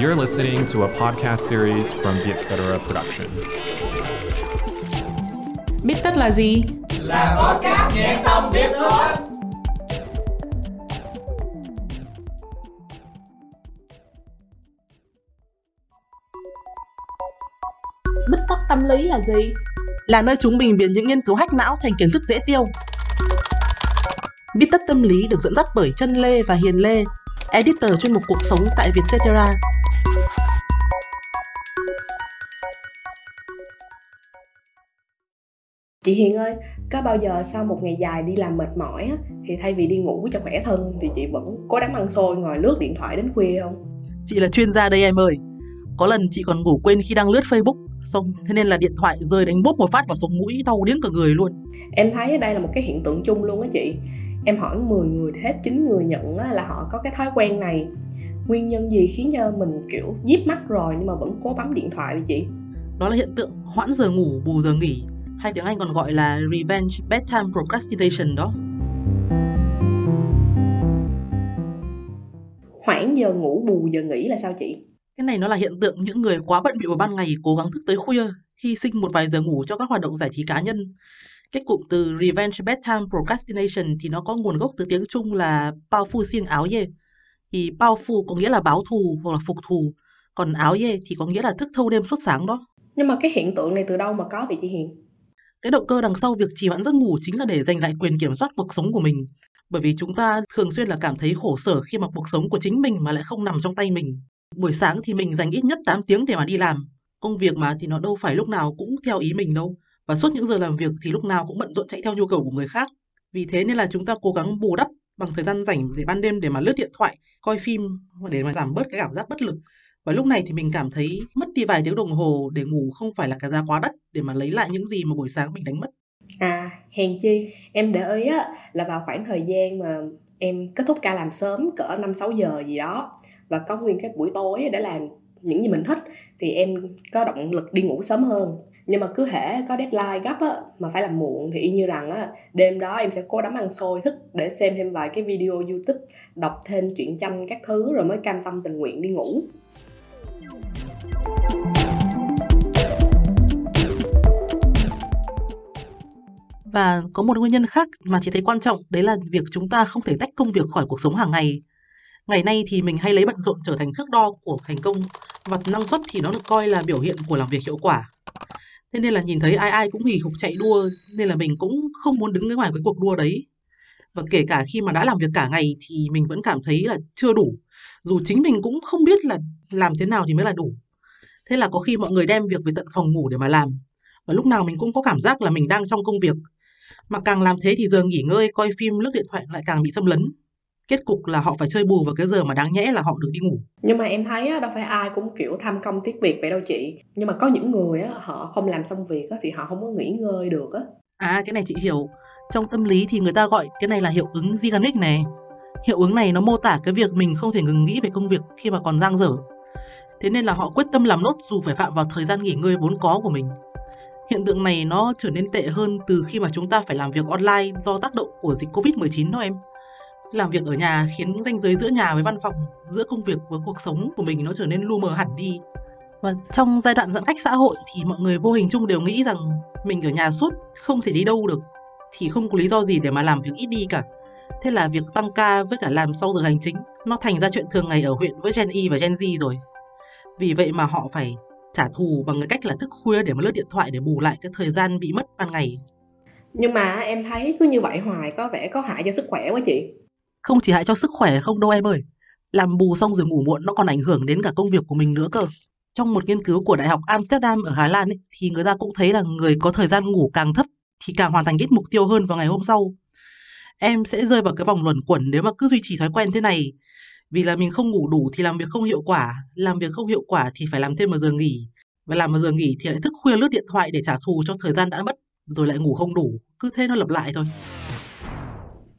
You're listening to a podcast series from the Etc. Production. Biết tất là gì? Là podcast nghe xong biết thôi. Bít tất tâm lý là gì? Là nơi chúng mình biến những nghiên cứu hack não thành kiến thức dễ tiêu. Bít tất tâm lý được dẫn dắt bởi Chân Lê và Hiền Lê, editor chuyên mục cuộc sống tại Vietcetera. Chị Hiền ơi, có bao giờ sau một ngày dài đi làm mệt mỏi á, thì thay vì đi ngủ cho khỏe thân thì chị vẫn cố đắm ăn xôi ngồi lướt điện thoại đến khuya không? Chị là chuyên gia đây em ơi. Có lần chị còn ngủ quên khi đang lướt Facebook, xong thế nên là điện thoại rơi đánh bốp một phát vào sống mũi đau điếng cả người luôn. Em thấy đây là một cái hiện tượng chung luôn á chị. Em hỏi 10 người thì hết 9 người nhận là họ có cái thói quen này. Nguyên nhân gì khiến cho mình kiểu díp mắt rồi nhưng mà vẫn cố bấm điện thoại vậy chị? Đó là hiện tượng hoãn giờ ngủ bù giờ nghỉ, hay tiếng Anh còn gọi là revenge bedtime procrastination đó. Hoãn giờ ngủ bù giờ nghỉ là sao chị? Cái này nó là hiện tượng những người quá bận bịu vào ban ngày cố gắng thức tới khuya, hy sinh một vài giờ ngủ cho các hoạt động giải trí cá nhân. Cái cụm từ revenge bedtime procrastination thì nó có nguồn gốc từ tiếng Trung là bao phu siêng áo dê. Thì bao phu có nghĩa là báo thù hoặc là phục thù, còn áo dê thì có nghĩa là thức thâu đêm suốt sáng đó. Nhưng mà cái hiện tượng này từ đâu mà có vậy chị Hiền? Cái động cơ đằng sau việc trì hoãn giấc ngủ chính là để giành lại quyền kiểm soát cuộc sống của mình. Bởi vì chúng ta thường xuyên là cảm thấy khổ sở khi mà cuộc sống của chính mình mà lại không nằm trong tay mình. Buổi sáng thì mình dành ít nhất 8 tiếng để mà đi làm. Công việc mà thì nó đâu phải lúc nào cũng theo ý mình đâu. Và suốt những giờ làm việc thì lúc nào cũng bận rộn chạy theo nhu cầu của người khác. Vì thế nên là chúng ta cố gắng bù đắp bằng thời gian rảnh để ban đêm để mà lướt điện thoại, coi phim để mà giảm bớt cái cảm giác bất lực. Và lúc này thì mình cảm thấy mất đi vài tiếng đồng hồ để ngủ không phải là cái giá quá đắt để mà lấy lại những gì mà buổi sáng mình đánh mất. À, hèn chi, em để ý á là vào khoảng thời gian mà em kết thúc ca làm sớm cỡ 5-6 giờ gì đó và có nguyên cái buổi tối để làm những gì mình thích thì em có động lực đi ngủ sớm hơn. Nhưng mà cứ hễ có deadline gấp á mà phải làm muộn thì y như rằng á đêm đó em sẽ cố đắm ăn xôi thức để xem thêm vài cái video youtube đọc thêm chuyện tranh các thứ rồi mới cam tâm tình nguyện đi ngủ. Và có một nguyên nhân khác mà chị thấy quan trọng, đấy là việc chúng ta không thể tách công việc khỏi cuộc sống hàng ngày. Ngày nay thì mình hay lấy bận rộn trở thành thước đo của thành công và năng suất thì nó được coi là biểu hiện của làm việc hiệu quả. Thế nên là nhìn thấy ai ai cũng hì hục chạy đua, nên là mình cũng không muốn đứng ngoài cái cuộc đua đấy. Và kể cả khi mà đã làm việc cả ngày thì mình vẫn cảm thấy là chưa đủ. Dù chính mình cũng không biết là làm thế nào thì mới là đủ. Thế là có khi mọi người đem việc về tận phòng ngủ để mà làm. Và lúc nào mình cũng có cảm giác là mình đang trong công việc. Mà càng làm thế thì giờ nghỉ ngơi, coi phim, lướt điện thoại lại càng bị xâm lấn. Kết cục là họ phải chơi bù vào cái giờ mà đáng nhẽ là họ được đi ngủ. nhưng mà em thấy đâu phải ai cũng kiểu tham công tiếc việc vậy đâu chị nhưng mà có những người họ không làm xong việc thì họ không có nghỉ ngơi được á À cái này chị hiểu. Trong tâm lý thì người ta gọi cái này là hiệu ứng Zeigarnik này. Hiệu ứng này nó mô tả cái việc mình không thể ngừng nghĩ về công việc khi mà còn dang dở. Thế nên là họ quyết tâm làm nốt dù phải phạm vào thời gian nghỉ ngơi vốn có của mình. Hiện tượng này nó trở nên tệ hơn từ khi mà chúng ta phải làm việc online do tác động của dịch Covid-19 đó em. Làm việc ở nhà khiến ranh giới giữa nhà với văn phòng, giữa công việc với cuộc sống của mình nó trở nên lu mờ hẳn đi. Và trong giai đoạn giãn cách xã hội thì mọi người vô hình chung đều nghĩ rằng mình ở nhà suốt không thể đi đâu được thì không có lý do gì để mà làm việc ít đi cả. Thế là việc tăng ca với cả làm sau giờ hành chính nó thành ra chuyện thường ngày ở huyện với Gen Y và Gen Z rồi. Vì vậy mà họ phải trả thù bằng cái cách là thức khuya để mà lướt điện thoại để bù lại cái thời gian bị mất ban ngày. nhưng mà em thấy cứ như vậy hoài có vẻ có hại cho sức khỏe quá chị Không chỉ hại cho sức khỏe không đâu em ơi. Làm bù xong rồi ngủ muộn nó còn ảnh hưởng đến cả công việc của mình nữa cơ. Trong một nghiên cứu của Đại học Amsterdam ở Hà Lan ấy, thì người ta cũng thấy là người có thời gian ngủ càng thấp thì càng hoàn thành ít mục tiêu hơn vào ngày hôm sau. Em sẽ rơi vào cái vòng luẩn quẩn nếu mà cứ duy trì thói quen thế này. Vì là mình không ngủ đủ thì làm việc không hiệu quả, làm việc không hiệu quả thì phải làm thêm một giờ nghỉ. Và làm một giờ nghỉ thì lại thức khuya lướt điện thoại để trả thù cho thời gian đã mất, rồi lại ngủ không đủ. Cứ thế nó lặp lại thôi.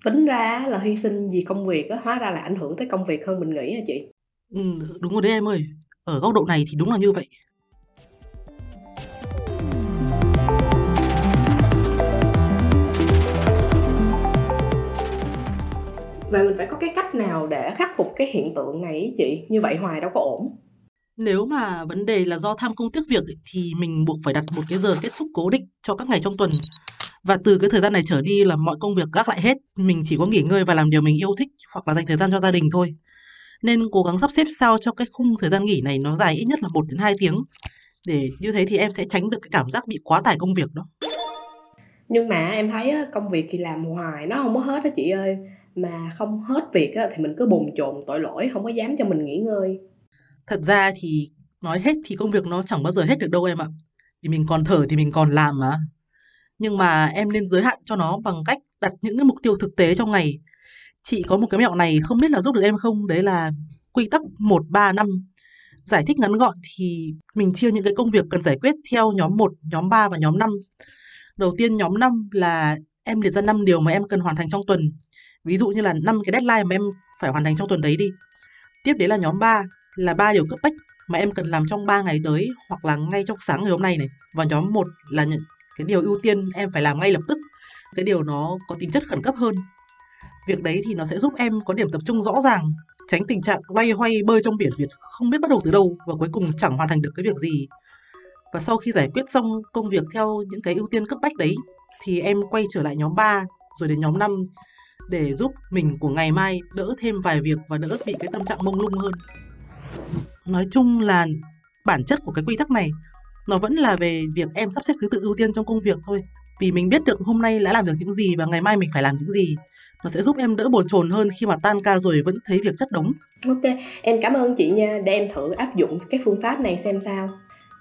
tính ra là hy sinh vì công việc á hóa ra là ảnh hưởng tới công việc hơn mình nghĩ hả chị Ừ, đúng rồi đấy em ơi. Ở góc độ này thì đúng là như vậy. Và mình phải có cái cách nào để khắc phục cái hiện tượng này ý chị như vậy hoài đâu có ổn Nếu mà vấn đề là do tham công tiếc việc thì mình buộc phải đặt một cái giờ kết thúc cố định cho các ngày trong tuần. Và từ cái thời gian này trở đi là mọi công việc gác lại hết, mình chỉ có nghỉ ngơi và làm điều mình yêu thích hoặc là dành thời gian cho gia đình thôi. Nên cố gắng sắp xếp sao cho cái khung thời gian nghỉ này nó dài ít nhất là 1 đến 2 tiếng. Để như thế thì em sẽ tránh được cái cảm giác bị quá tải công việc đó. Nhưng mà em thấy công việc thì làm hoài nó không có hết đó chị ơi. Mà không hết việc thì mình cứ bồn chồn tội lỗi, không có dám cho mình nghỉ ngơi. Thật ra thì nói hết thì công việc nó chẳng bao giờ hết được đâu em ạ. Thì mình còn thở thì mình còn làm mà. Nhưng mà em nên giới hạn cho nó bằng cách đặt những cái mục tiêu thực tế trong ngày. Chị có một cái mẹo này không biết là giúp được em không? Đấy là quy tắc 1 3 5. Giải thích ngắn gọn thì mình chia những cái công việc cần giải quyết theo nhóm 1, nhóm 3 và nhóm 5. Đầu tiên nhóm 5 là em liệt ra 5 điều mà em cần hoàn thành trong tuần. Ví dụ như là 5 cái deadline mà em phải hoàn thành trong tuần đấy đi. Tiếp đến là nhóm 3 là ba điều cấp bách mà em cần làm trong 3 ngày tới hoặc là ngay trong sáng ngày hôm nay này. Và nhóm 1 là những cái điều ưu tiên em phải làm ngay lập tức. Cái điều nó có tính chất khẩn cấp hơn. Việc đấy thì nó sẽ giúp em có điểm tập trung rõ ràng, tránh tình trạng loay hoay bơi trong biển Việt không biết bắt đầu từ đâu và cuối cùng chẳng hoàn thành được cái việc gì. Và sau khi giải quyết xong công việc theo những cái ưu tiên cấp bách đấy thì em quay trở lại nhóm 3 rồi đến nhóm 5 để giúp mình của ngày mai đỡ thêm vài việc và đỡ bị cái tâm trạng mông lung hơn. Nói chung là bản chất của cái quy tắc này, nó vẫn là về việc em sắp xếp thứ tự ưu tiên trong công việc thôi. Vì mình biết được hôm nay đã làm được những gì và ngày mai mình phải làm những gì, nó sẽ giúp em đỡ bồn chồn hơn khi mà tan ca rồi vẫn thấy việc chất đống. Ok, em cảm ơn chị nha, để em thử áp dụng cái phương pháp này xem sao.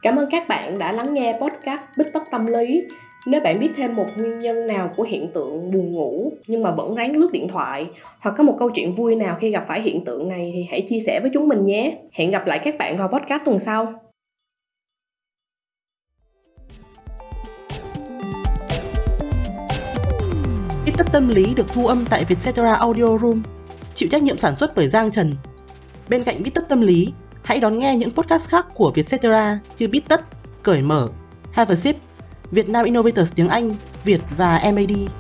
Cảm ơn các bạn đã lắng nghe podcast bích tóc tâm lý nếu bạn biết thêm một nguyên nhân nào của hiện tượng buồn ngủ nhưng mà vẫn ráng lướt điện thoại hoặc có một câu chuyện vui nào khi gặp phải hiện tượng này thì hãy chia sẻ với chúng mình nhé. Hẹn gặp lại các bạn vào podcast tuần sau. Ít tất tâm lý được thu âm tại Vietcetera Audio Room, chịu trách nhiệm sản xuất bởi Giang Trần. Bên cạnh Bít tất tâm lý, hãy đón nghe những podcast khác của Vietcetera như Bít tất, Cởi mở, Have a Sip, Việt Nam Innovators tiếng Anh, Việt và MAD.